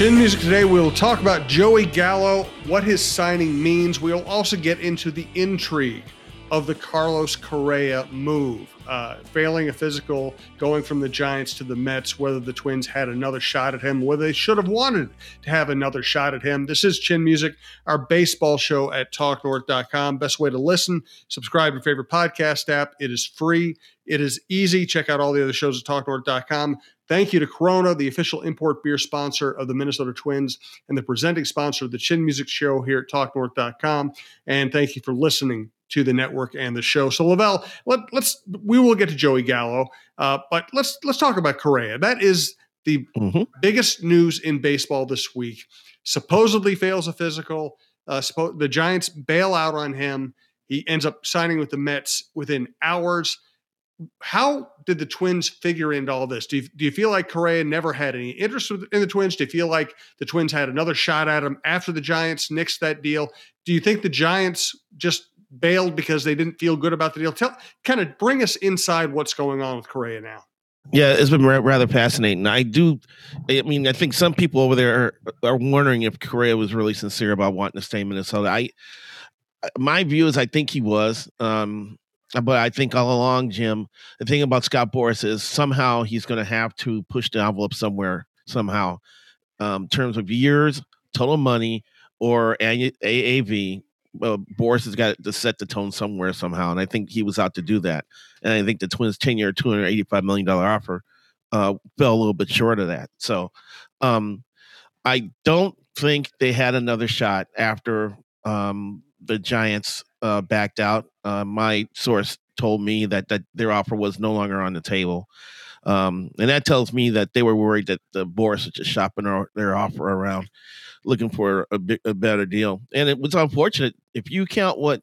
Chin Music today, we'll talk about Joey Gallo, what his signing means. We'll also get into the intrigue of the Carlos Correa move, uh, failing a physical, going from the Giants to the Mets, whether the Twins had another shot at him, whether they should have wanted to have another shot at him. This is Chin Music, our baseball show at talknorth.com. Best way to listen, subscribe to your favorite podcast app. It is free. It is easy. Check out all the other shows at talknorth.com. Thank you to Corona, the official import beer sponsor of the Minnesota Twins and the presenting sponsor of the Chin Music Show here at talknorth.com. And thank you for listening to the network and the show. So Lavelle, let, us we will get to Joey Gallo, uh, but let's let's talk about Correa. That is the mm-hmm. biggest news in baseball this week. Supposedly fails a physical. Uh, suppo- the Giants bail out on him. He ends up signing with the Mets within hours how did the Twins figure into all this? Do you, do you feel like Correa never had any interest in the Twins? Do you feel like the Twins had another shot at him after the Giants nixed that deal? Do you think the Giants just bailed because they didn't feel good about the deal? Tell, kind of bring us inside what's going on with Correa now. Yeah, it's been rather fascinating. I do. I mean, I think some people over there are, are wondering if Correa was really sincere about wanting to stay in Minnesota. I, my view is, I think he was. Um, but I think all along, Jim, the thing about Scott Boras is somehow he's going to have to push the envelope somewhere, somehow, um, terms of years, total money, or AAV. Well, Boras has got to set the tone somewhere somehow, and I think he was out to do that. And I think the Twins' ten-year, two hundred eighty-five million dollar offer uh, fell a little bit short of that. So, um, I don't think they had another shot after um, the Giants uh, backed out. Uh, my source told me that that their offer was no longer on the table, um, and that tells me that they were worried that the Boras was just shopping their, their offer around, looking for a, a better deal. And it was unfortunate if you count what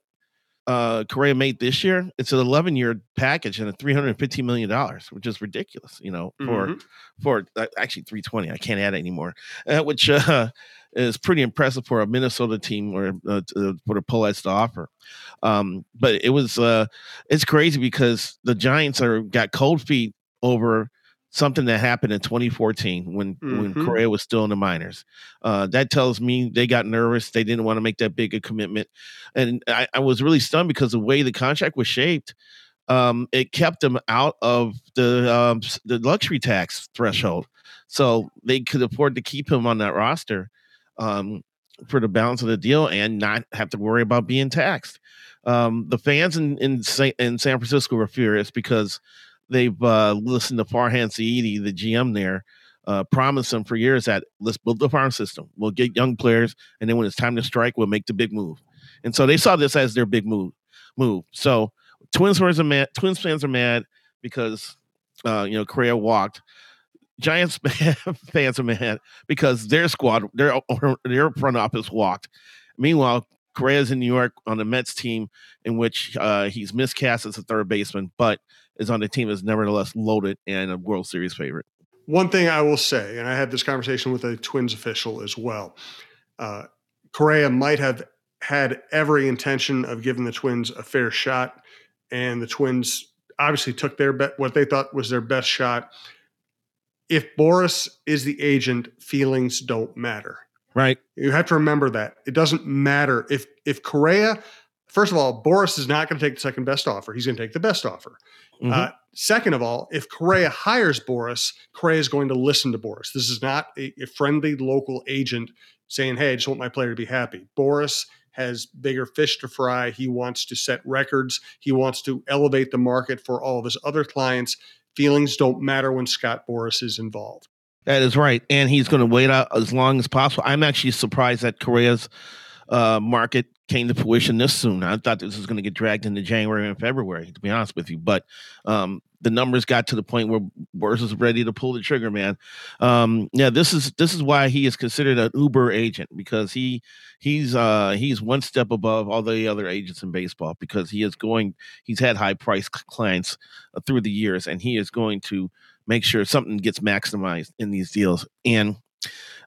uh, Correa made this year, it's an 11 year package and a 315 million dollars, which is ridiculous. You know, for mm-hmm. for uh, actually 320. I can't add it anymore. Uh, which uh, is pretty impressive for a Minnesota team or uh, to, for the Pohlads to offer. Um, but it was uh, it's crazy because the Giants are got cold feet over something that happened in 2014 when mm-hmm. when Correa was still in the minors. Uh, that tells me they got nervous. They didn't want to make that big a commitment, and I, I was really stunned because the way the contract was shaped. Um, it kept them out of the um, the luxury tax threshold, so they could afford to keep him on that roster um, for the balance of the deal and not have to worry about being taxed. Um, the fans in in, in San Francisco were furious because they've uh, listened to Farhan Zaidi, the GM there, uh, promise them for years that let's build the farm system. We'll get young players, and then when it's time to strike, we'll make the big move. And so they saw this as their big move. Move. So Twins fans are mad. Twins fans are mad because uh, you know Correa walked. Giants fans are mad because their squad, their their front office walked. Meanwhile, Correa's in New York on the Mets team, in which uh, he's miscast as a third baseman, but is on the team is nevertheless loaded and a World Series favorite. One thing I will say, and I had this conversation with a Twins official as well. Uh, Correa might have had every intention of giving the Twins a fair shot, and the Twins obviously took their bet, what they thought was their best shot if Boras is the agent, feelings don't matter. Right. You have to remember that. It doesn't matter if if Correa, first of all, Boras is not going to take the second best offer. He's going to take the best offer. Mm-hmm. Uh, second of all, if Correa hires Boras, Correa is going to listen to Boras. This is not a, a friendly local agent saying, "Hey, I just want my player to be happy." Boras has bigger fish to fry. He wants to set records. He wants to elevate the market for all of his other clients feelings don't matter when Scott Boras is involved. That is right, and he's going to wait out as long as possible. I'm actually surprised that Correa's uh, market came to fruition this soon. I thought this was going to get dragged into January and February, to be honest with you. But um, the numbers got to the point where Boras is ready to pull the trigger, man. Um, yeah, this is this is why he is considered an Uber agent because he he's uh, he's one step above all the other agents in baseball because he is going. He's had high price clients uh, through the years, and he is going to make sure something gets maximized in these deals and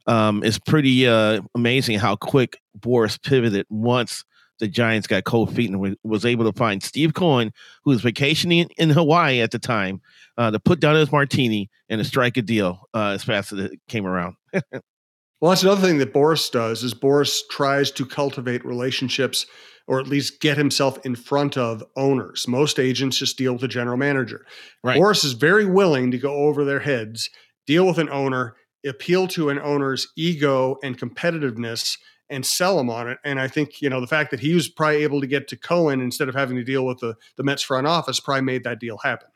um, it's pretty uh, amazing how quick Boras pivoted once the Giants got cold feet and was able to find Steve Cohen, who was vacationing in Hawaii at the time, uh, to put down his martini and to strike a deal uh, as fast as it came around. well, that's another thing that Boras does is Boras tries to cultivate relationships or at least get himself in front of owners. Most agents just deal with the general manager. Right. Boras is very willing to go over their heads, deal with an owner, appeal to an owner's ego and competitiveness and sell them on it. And I think, you know, the fact that he was probably able to get to Cohen instead of having to deal with the, the Mets front office probably made that deal happen.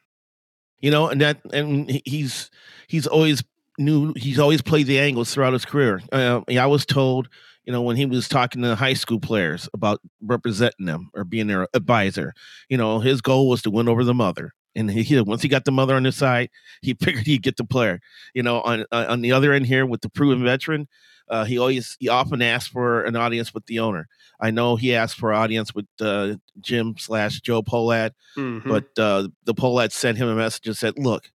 You know, and that, and he's, he's always knew, he's always played the angles throughout his career. Uh, I was told, you know, when he was talking to high school players about representing them or being their advisor, you know, his goal was to win over the mother and he once he got the mother on his side, he figured he'd get the player. You know, on uh, on the other end here with the proven veteran, uh, he always he often asks for an audience with the owner. I know he asked for an audience with uh, Jim slash Joe Pohlad, mm-hmm. but uh, the Pohlad sent him a message and said, "Look,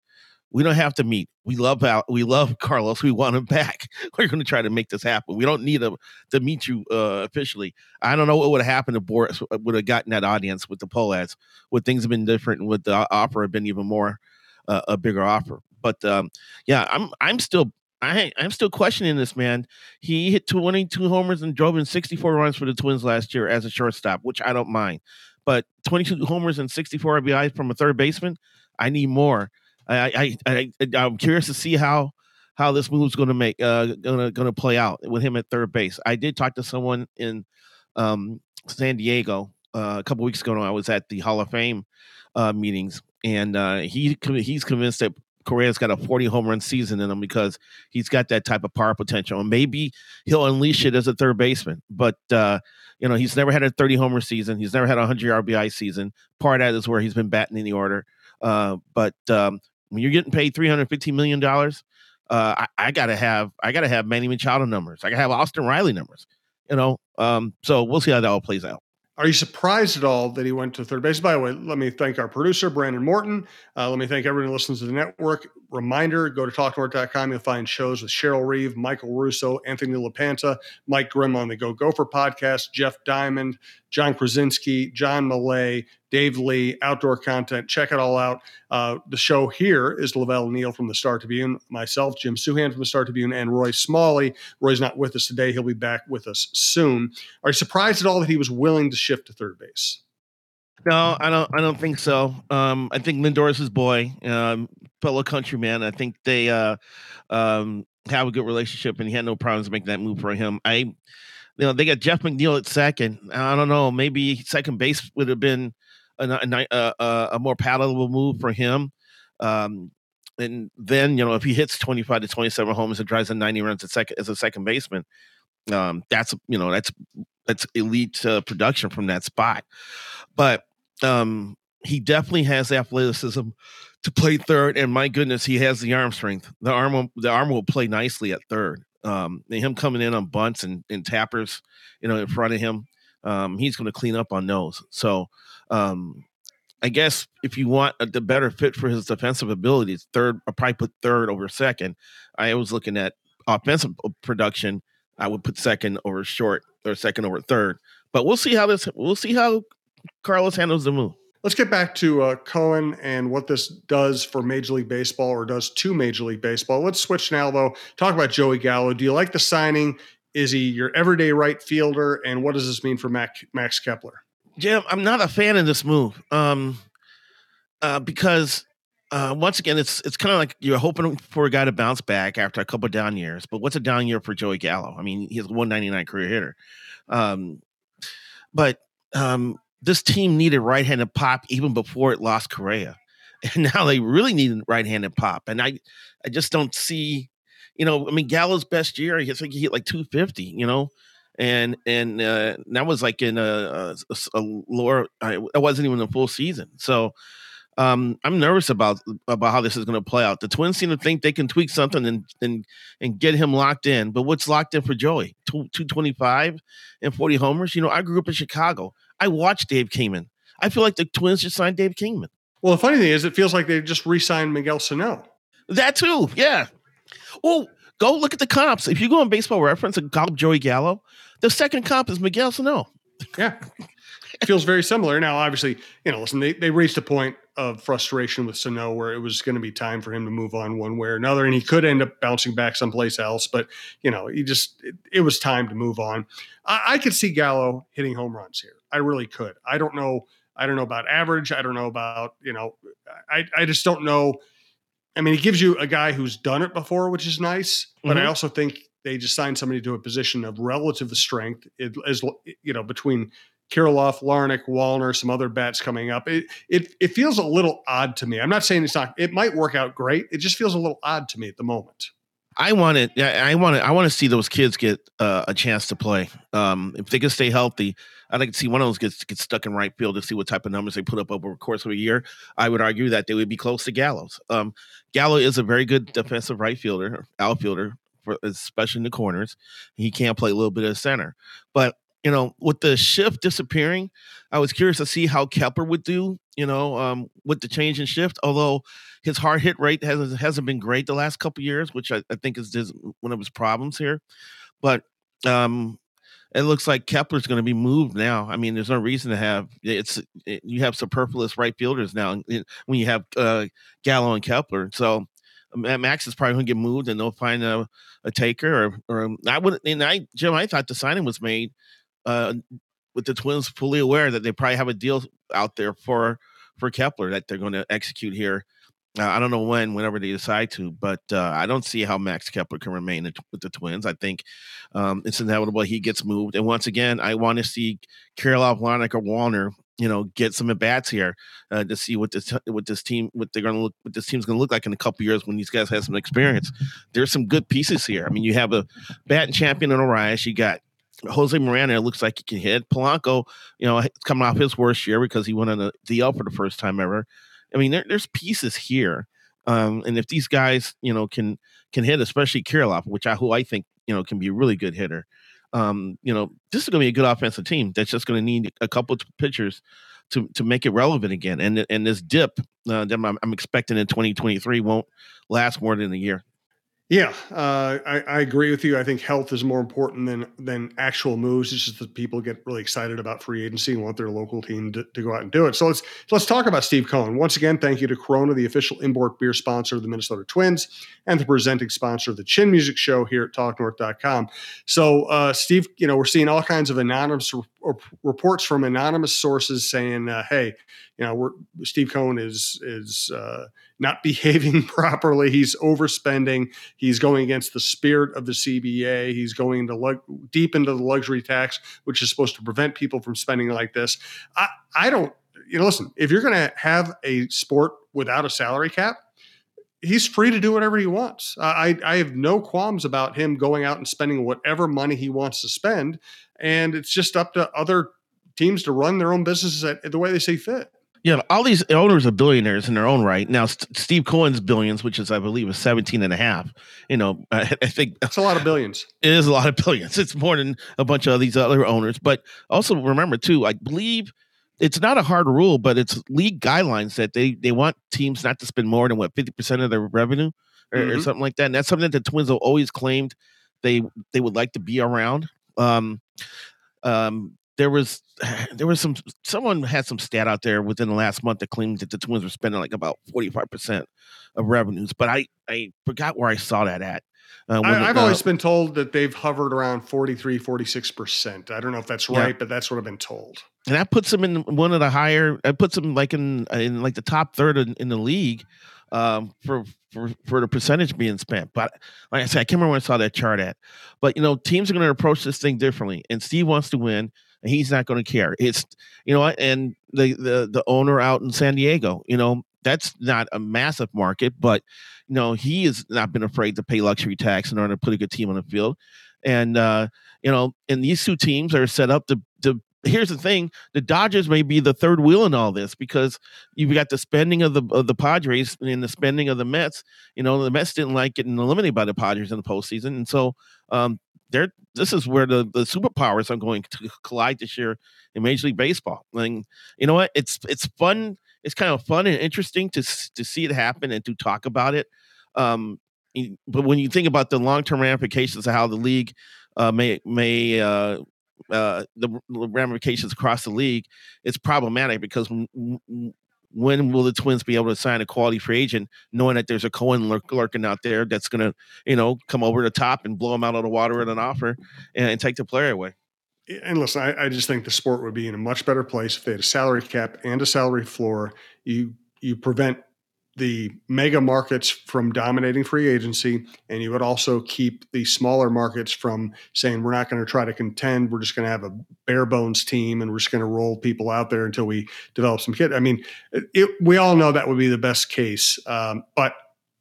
we don't have to meet. We love Al, we love Carlos. We want him back. We're going to try to make this happen. We don't need him to meet you uh, officially. I don't know what would have happened if Boras uh, would have gotten that audience with the Pohlads. Would things have been different? Would the offer have been even more uh, a bigger offer? But um, yeah, I'm I'm still I I'm still questioning this man. He hit 22 homers and drove in 64 runs for the Twins last year as a shortstop, which I don't mind. But 22 homers and 64 RBIs from a third baseman, I need more. I, I, I I'm curious to see how how this move's going to make uh gonna gonna play out with him at third base. I did talk to someone in um San Diego uh, a couple weeks ago. I was at the Hall of Fame uh, meetings, and uh, he he's convinced that Correa's got a 40 home run season in him because he's got that type of power potential, and maybe he'll unleash it as a third baseman. But uh, you know, he's never had a 30 homer season. He's never had a 100 RBI season. Part of that is where he's been batting in the order. Uh, but um, when you're getting paid 350 million dollars, uh, I, I, gotta have I gotta have Manny Machado numbers. I gotta have Austin Riley numbers. You know, um, so we'll see how that all plays out. Are you surprised at all that he went to third base? By the way, let me thank our producer, Brandon Morton. Uh, let me thank everyone who listens to the network. Reminder go to talknorth.com. You'll find shows with Cheryl Reeve, Michael Russo, Anthony LaPanta, Mike Grimm on the Go Gopher podcast, Jeff Diamond, Jon Krawczynski, John Millay, Dave Lee, outdoor content. Check it all out. Uh, the show here is Lavelle Neal from the Star Tribune, myself, Jim Souhan from the Star Tribune, and Roy Smalley. Roy's not with us today. He'll be back with us soon. Are you surprised at all that he was willing to shift to third base? No, I don't. I don't think so. Um, I think Lindor's his boy, um, fellow countryman. I think they uh, um, have a good relationship, and he had no problems making that move for him. I, you know, they got Jeff McNeil at second. I don't know. Maybe second base would have been a, a, a more palatable move for him. Um, and then you know if he hits 25 to 27 homers and drives in 90 runs at second as a second baseman, um, that's you know that's that's elite uh, production from that spot. But um, he definitely has athleticism to play third, and my goodness, he has the arm strength. The arm will, the arm will play nicely at third. Um, him coming in on bunts and, and tappers, you know, in front of him, um, he's going to clean up on those. So um, I guess if you want a, the better fit for his defensive abilities, third, I probably put third over second. I was looking at offensive uh, production. I would put second over short or second over third. But we'll see how this. We'll see how Carlos handles the move. Let's get back to uh, Cohen and what this does for Major League Baseball or does to Major League Baseball. Let's switch now, though. Talk about Joey Gallo. Do you like the signing? Is he your everyday right fielder? And what does this mean for Mac, Max Kepler? Jim, I'm not a fan of this move. Um, uh, because uh, once again, it's it's kind of like you're hoping for a guy to bounce back after a couple down years. But what's a down year for Joey Gallo? I mean, he's a 199 career hitter. Um, but um, this team needed right-handed pop even before it lost Correa, and now they really need right-handed pop. And I, I just don't see you know, I mean, Gallo's best year, I like he hit like 250, you know, and and uh, that was like in a, a, a lower. It wasn't even a full season, so um, I'm nervous about about how this is going to play out. The Twins seem to think they can tweak something and and and get him locked in. But what's locked in for Joey? Two twenty five and forty homers. You know, I grew up in Chicago. I watched Dave Kingman. I feel like the Twins just signed Dave Kingman. Well, the funny thing is, it feels like they just re-signed Miguel Sano. That too, yeah. Well, go look at the comps. If you go on Baseball Reference and call Joey Gallo, the second comp is Miguel Sano. Yeah, feels very similar. Now, obviously, you know, listen, they, they reached a point of frustration with Sano where it was going to be time for him to move on one way or another, and he could end up bouncing back someplace else. But you know, he just it, it was time to move on. I, I, could see Gallo hitting home runs here. I really could. I don't know. I don't know about average. I don't know about you know. I I just don't know. I mean, he gives you a guy who's done it before, which is nice. But mm-hmm. I also think they just signed somebody to a position of relative strength, as you know, between Kirilloff, Larnach, Wallner, some other bats coming up. It, it it feels a little odd to me. I'm not saying it's not. It might work out great. It just feels a little odd to me at the moment. I want it. I want to. I want to see those kids get uh, a chance to play. Um, if they can stay healthy, I'd like to see one of those get get stuck in right field to see what type of numbers they put up over the course of a year. I would argue that they would be close to Gallo's. Um, Gallo is a very good defensive right fielder, outfielder, for, especially in the corners. He can play a little bit of center, but you know, with the shift disappearing, I was curious to see how Kepler would do, you know, um, with the change in shift. Although his hard hit rate hasn't hasn't been great the last couple years, which I, I think is just one of his problems here. But um, it looks like Kepler's going to be moved now. I mean, there's no reason to have it's it, you have superfluous right fielders now when you have uh, Gallo and Kepler. So Max is probably going to get moved, and they'll find a, a taker. Or, or I wouldn't. and I, Jim, I thought the signing was made uh, with the Twins fully aware that they probably have a deal out there for for Kepler that they're going to execute here. Uh, I don't know when, whenever they decide to, but uh, I don't see how Max Kepler can remain with the Twins. I think um, it's inevitable he gets moved. And once again, I want to see Kirilloff, Larnach, or Wallner, you know, get some at bats here uh, to see what this what this team what they're going to look what this team's going to look like in a couple years when these guys have some experience. There's some good pieces here. I mean, you have a batting champion in Arraez. You got Jose Miranda looks like he can hit. Polanco, you know, coming off his worst year because he went on the DL for the first time ever. I mean, there, there's pieces here, um, and if these guys, you know, can can hit, especially Kirilloff, which I who I think you know can be a really good hitter. Um, you know, this is going to be a good offensive team that's just going to need a couple of pitchers to to make it relevant again. And and this dip uh, that I'm, I'm expecting in 2023 won't last more than a year. Yeah, uh, I, I, agree with you. I think health is more important than than actual moves. It's just that people get really excited about free agency and want their local team to, to, go out and do it. So let's let's talk about Steve Cohen once again. Thank you to Corona, the official import beer sponsor of the Minnesota Twins, and the presenting sponsor of the Chin Music Show here at TalkNorth.com. So uh, Steve, you know we're seeing all kinds of anonymous re- reports from anonymous sources saying, uh, "Hey, you know, we're, Steve Cohen is is uh, not behaving properly. He's overspending. He's going against the spirit of the CBA. He's going into lu- deep into the luxury tax, which is supposed to prevent people from spending like this. I, I don't. You know, listen. If you're going to have a sport without a salary cap, he's free to do whatever he wants. I, I have no qualms about him going out and spending whatever money he wants to spend, and it's just up to other teams to run their own businesses the way they see fit you know, all these owners are billionaires in their own right. Now, St- Steve Cohen's billions, which is, I believe, is 17 and a half. You know, I, I think that's a lot of billions. It is a lot of billions. It's more than a bunch of these other owners. But also remember, too, I believe it's not a hard rule, but it's league guidelines that they, they want teams not to spend more than what, 50% of their revenue or, mm-hmm. or something like that. And that's something that the Twins have always claimed they, they would like to be around. Um, um, there was there was some someone had some stat out there within the last month that claimed that the Twins were spending like about forty five percent of revenues, but I I forgot where I saw that at. Uh, I, have uh, always been told that they've hovered around 43, 46%. I don't know if that's right, yeah. but that's what I've been told. And that puts them in one of the higher, it puts them like in, in like the top third in, in the league um, for, for, for the percentage being spent. But like I said, I can't remember when I saw that chart at, but you know, teams are going to approach this thing differently and Steve wants to win he's not going to care. It's you know, and the the the owner out in San Diego, you know, that's not a massive market, but you know he has not been afraid to pay luxury tax in order to put a good team on the field. And uh, you know, and these two teams are set up to to here's the thing the dodgers may be the third wheel in all this because you've got the spending of the of the padres and the spending of the mets you know the mets didn't like getting eliminated by the padres in the postseason and so um they're this is where the the superpowers are going to collide this year in major league baseball. And you know what? It's it's fun it's kind of fun and interesting to to see it happen and to talk about it. Um but when you think about the long-term ramifications of how the league uh, may may uh, uh, the ramifications across the league, it's problematic because when will the Twins be able to sign a quality free agent, knowing that there's a Cohen lurk, lurking out there that's going to, you know, come over the top and blow them out of the water at an offer and, and take the player away? And listen, I, I, just think the sport would be in a much better place if they had a salary cap and a salary floor. You you prevent the mega markets from dominating free agency, and you would also keep the smaller markets from saying we're not going to try to contend. We're just going to have a bare bones team, and we're just going to roll people out there until we develop some kid. I mean, it, we all know that would be the best case, um, but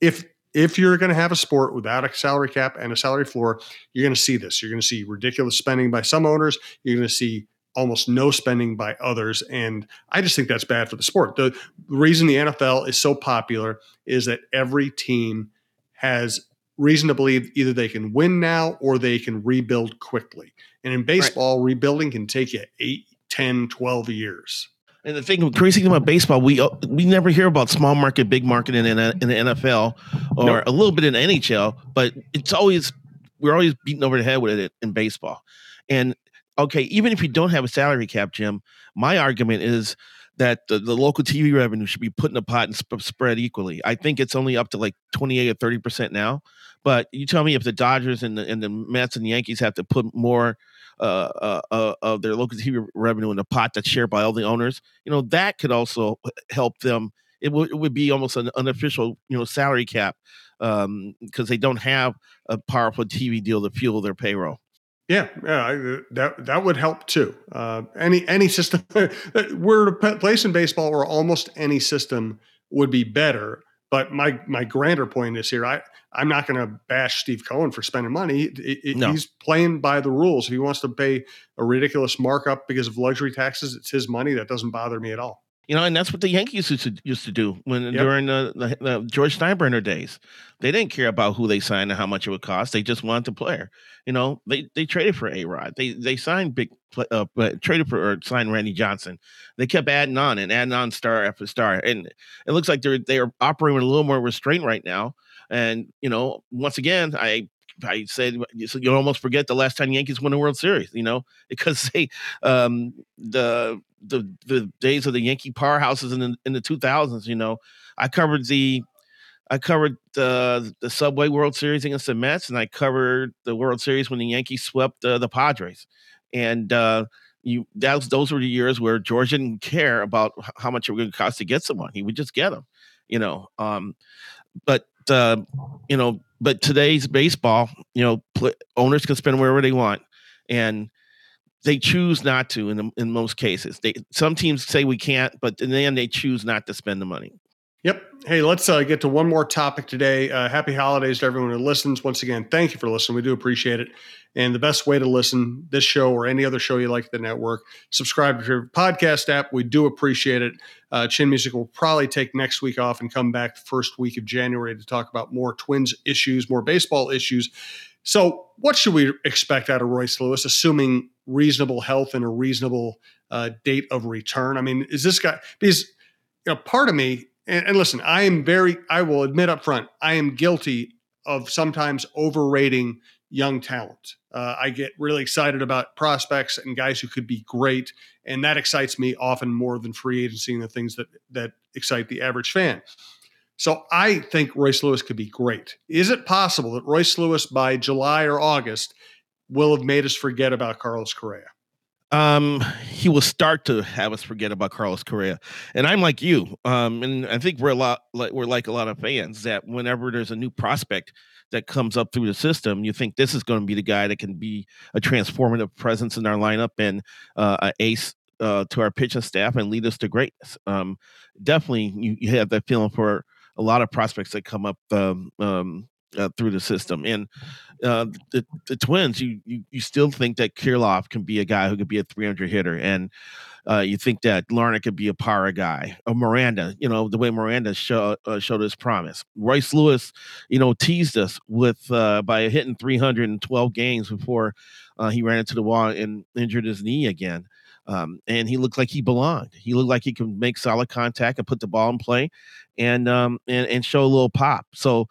if if you're going to have a sport without a salary cap and a salary floor, you're going to see this. You're going to see ridiculous spending by some owners. You're going to see almost no spending by others. And I just think that's bad for the sport. The reason the NFL is so popular is that every team has reason to believe either they can win now or they can rebuild quickly. And in baseball, right. rebuilding can take you 8, 10, 12 years. And the thing, crazy thing about baseball, we uh, we never hear about small market, big market in, in, in the NFL or nope. a little bit in NHL, but it's always we're always beaten over the head with it in baseball. And okay, even if you don't have a salary cap, Jim, my argument is that the, the local TV revenue should be put in a pot and sp- spread equally. I think it's only up to like 28 or 30 percent now. But you tell me if the Dodgers and the, and the Mets and the Yankees have to put more uh, uh, uh, of their local TV revenue in the pot that's shared by all the owners, you know, that could also help them. It, w- it would be almost an unofficial, you know, salary cap because um, they don't have a powerful TV deal to fuel their payroll. Yeah, yeah, I, that that would help too. Uh, any any system we're a place in baseball where almost any system would be better. But my my grander point is here. I I'm not going to bash Steve Cohen for spending money. It, it, no. He's playing by the rules. If he wants to pay a ridiculous markup because of luxury taxes, it's his money. That doesn't bother me at all. You know, and that's what the Yankees used to, used to do when yep. during the, the, the, George Steinbrenner days. They didn't care about who they signed and how much it would cost. They just wanted the player. You know, they they traded for A Rod. They they signed big uh, traded for or signed Randy Johnson. They kept adding on and adding on star after star, and it looks like they're they are operating with a little more restraint right now. And you know, once again, I I said you almost forget the last time Yankees won a World Series, you know, because they um, the the the days of the Yankee powerhouses in the in the 2000s, you know, I covered the I covered the the Subway World Series against the Mets, and I covered the World Series when the Yankees swept uh, the Padres, and uh, you that was, those were the years where George didn't care about how much it was going to cost to get someone; he would just get them, you know. Um, but uh, you know, but today's baseball, you know, pl- owners can spend wherever they want, and they choose not to in in most cases. They some teams say we can't, but in the end, they choose not to spend the money. Yep. Hey, let's uh, get to one more topic today. Uh, happy holidays to everyone who listens. Once again, thank you for listening. We do appreciate it. And the best way to listen this show or any other show you like the network, subscribe to your podcast app. We do appreciate it. Uh, Chin Music will probably take next week off and come back the first week of January to talk about more Twins issues, more baseball issues. So, what should we expect out of Royce Lewis, assuming reasonable health and a reasonable uh, date of return? I mean, is this guy because you know part of me and, and listen, I am very, I will admit up front, I am guilty of sometimes overrating young talent. Uh, I get really excited about prospects and guys who could be great, and that excites me often more than free agency and the things that that excite the average fan. So I think Royce Lewis could be great. Is it possible that Royce Lewis by July or August will have made us forget about Carlos Correa? Um, he will start to have us forget about Carlos Correa. And I'm like you, um, and I think we're a lot like we're like a lot of fans that whenever there's a new prospect that comes up through the system, you think this is going to be the guy that can be a transformative presence in our lineup and uh, a ace uh, to our pitching staff and lead us to greatness. Um, definitely, you, you have that feeling for a lot of prospects that come up um, um, uh, through the system. And uh, the, the Twins, you, you you still think that Kirilloff can be a guy who could be a 300 hitter, and uh, you think that Larnach could be a power guy, or Miranda, you know, the way Miranda show, uh, showed his promise. Royce Lewis, you know, teased us with uh, by hitting 312 games before uh, he ran into the wall and injured his knee again. Um, and he looked like he belonged. He looked like he could make solid contact and put the ball in play, and um, and and show a little pop. So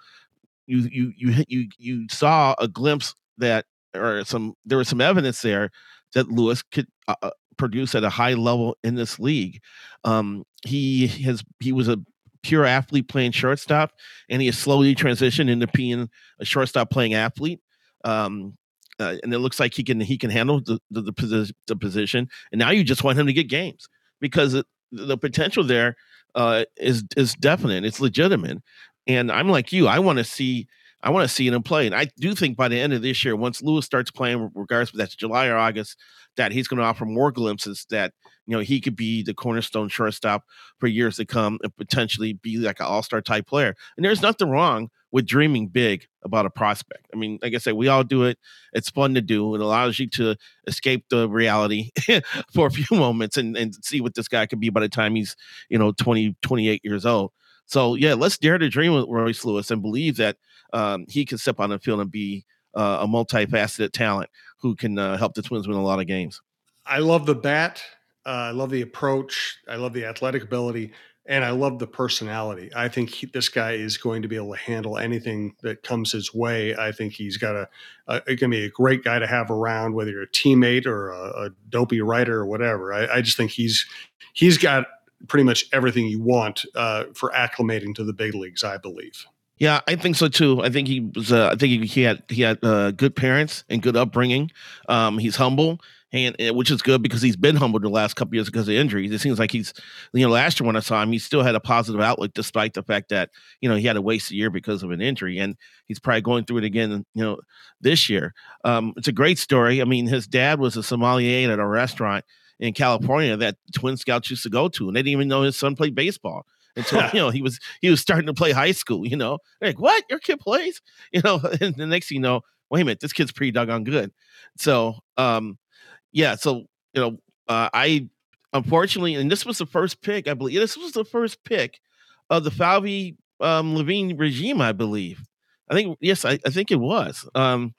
you you you you you saw a glimpse that or some there was some evidence there that Lewis could uh, uh, produce at a high level in this league. Um, he has he was a pure athlete playing shortstop, and he has slowly transitioned into being a shortstop playing athlete. Um, uh, and it looks like he can he can handle the the, the, the position. And now you just want him to get games because the potential there uh, is is definite. It's legitimate, and I'm like you. I want to see. I want to see him play. And I do think by the end of this year, once Lewis starts playing, regardless if that's July or August, that he's going to offer more glimpses that you know he could be the cornerstone shortstop for years to come and potentially be like an all-star type player. And there's nothing wrong with dreaming big about a prospect. I mean, like I said, we all do it. It's fun to do. It allows you to escape the reality for a few moments and, and see what this guy could be by the time he's, you know, 20, 28 years old. So yeah, let's dare to dream with Royce Lewis and believe that um, he can step on the field and be uh, a multifaceted talent who can uh, help the Twins win a lot of games. I love the bat. Uh, I love the approach. I love the athletic ability, and I love the personality. I think he, this guy is going to be able to handle anything that comes his way. I think he's got a, a going to be a great guy to have around, whether you're a teammate or a, a dopey writer or whatever. I, I just think he's he's got pretty much everything you want uh, for acclimating to the big leagues. I believe. Yeah, I think so too. I think he was. Uh, I think he had he had uh, good parents and good upbringing. Um, he's humble, and, and, which is good because he's been humbled the last couple years because of injuries. It seems like he's, you know, last year when I saw him, he still had a positive outlook despite the fact that you know he had a year because of an injury, and he's probably going through it again. You know, this year. Um, it's a great story. I mean, his dad was a sommelier at a restaurant in California that Twin Scouts used to go to, and they didn't even know his son played baseball until you know he was he was starting to play high school. You know, They're like what your kid plays? You know, and the next thing you know, wait a minute, this kid's pretty doggone good. So, um, yeah, so you know, uh, I unfortunately, and this was the first pick, I believe. This was the first pick of the Falvey um, Levine regime, I believe. I think yes, I, I think it was. Um,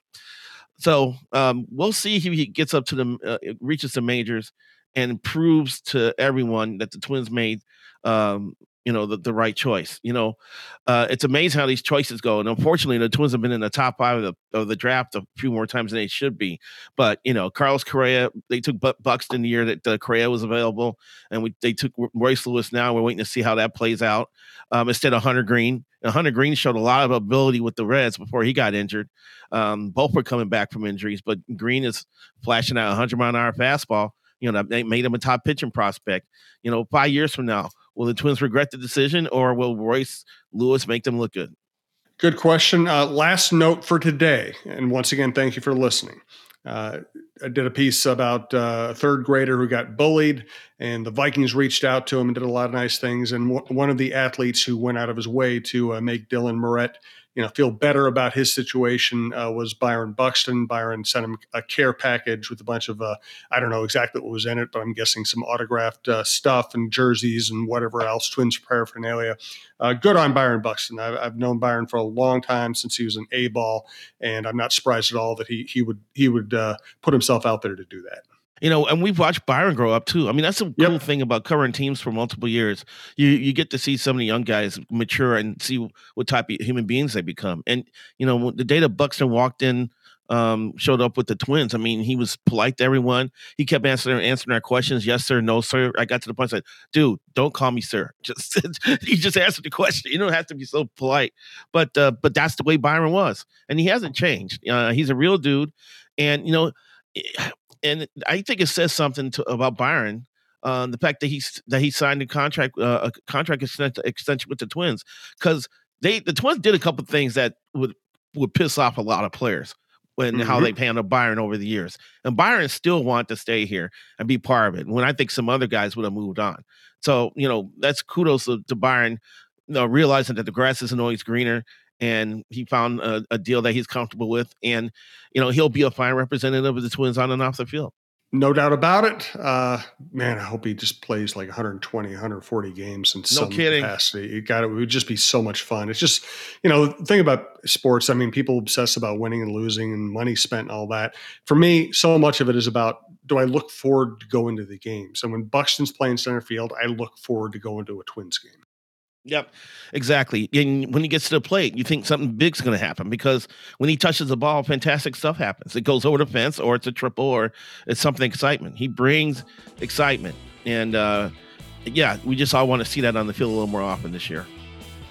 so um, we'll see if he gets up to the uh, reaches the majors and proves to everyone that the Twins made um, you know the, the right choice you know? Uh, it's amazing how these choices go and unfortunately the twins have been in the top five of the, of the draft a few more times than they should be. But you know carlos correa they took buxton the year that uh, correa was available and we they took royce lewis now we're waiting to see how that plays out um, instead of hunter greene and hunter Greene showed a lot of ability with the reds before he got injured um, both were coming back from injuries but Greene is flashing out a 100 mile an hour fastball you know, that made him a top pitching prospect. You know, five years from now, will the Twins regret the decision, or will Royce Lewis make them look good? Good question. Uh, last note for today, and once again, thank you for listening. Uh, I did a piece about uh, a third grader who got bullied, and the Vikings reached out to him and did a lot of nice things. And w- one of the athletes who went out of his way to uh, make Dylan Moret you know feel better about his situation uh, was Byron Buxton. Byron sent him a care package with a bunch of uh, I don't know exactly what was in it, but I'm guessing some autographed uh, stuff and jerseys and whatever else, Twins paraphernalia. Uh, good on Byron Buxton. I've, I've, known Byron for a long time since he was an A ball, and I'm not surprised at all that he he would he would uh, put himself out there to do that you know, and we've watched Byron grow up too. I mean, that's a yep. cool thing about covering teams for multiple years. You you get to see some of the young guys mature and see what type of human beings they become. And you know, the day that Buxton walked in, um, showed up with the twins. I mean, he was polite to everyone. He kept answering answering our questions. Yes, sir. No, sir. I got to the point. I said, dude, don't call me sir. Just he just answered the question. You don't have to be so polite. But uh, but that's the way Byron was, and he hasn't changed. Uh, he's a real dude, and you know eh, and I think it says something to, about Byron. Um, the fact that he's that he signed a contract uh, a contract extension with the Twins because they the Twins did a couple things that would would piss off a lot of players. and mm-hmm. how they've handled Byron over the years. And Byron still want to stay here and be part of it. When I think some other guys would have moved on. So, you know, that's kudos to, to Byron, you know, realizing that the grass isn't always greener and he found a, a, deal that he's comfortable with. And, you know, he'll be a fine representative of the Twins on and off the field. No doubt about it. Uh, man, I hope he just plays like 120, 140 games in no some kidding. capacity. It got it would just be so much fun. It's just, you know, the thing about sports. I mean, people obsess about winning and losing and money spent and all that. For me, so much of it is about do I look forward to going to the games? And when Buxton's playing center field, I look forward to going to a Twins game. Yep, exactly. And when he gets to the plate, you think something big's going to happen because when he touches the ball, fantastic stuff happens. It goes over the fence, or it's a triple, or it's something excitement. He brings excitement, and uh, yeah, we just all want to see that on the field a little more often this year.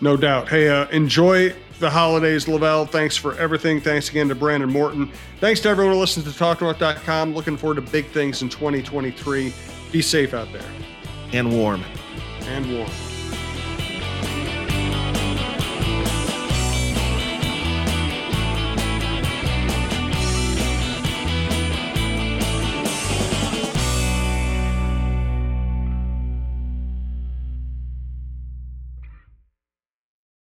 No doubt. Hey, uh, enjoy the holidays, Lavelle. Thanks for everything. Thanks again to Brandon Morton. Thanks to everyone who listens to TalkNorth.com. Looking forward to big things in 2023. Be safe out there. And warm. And warm.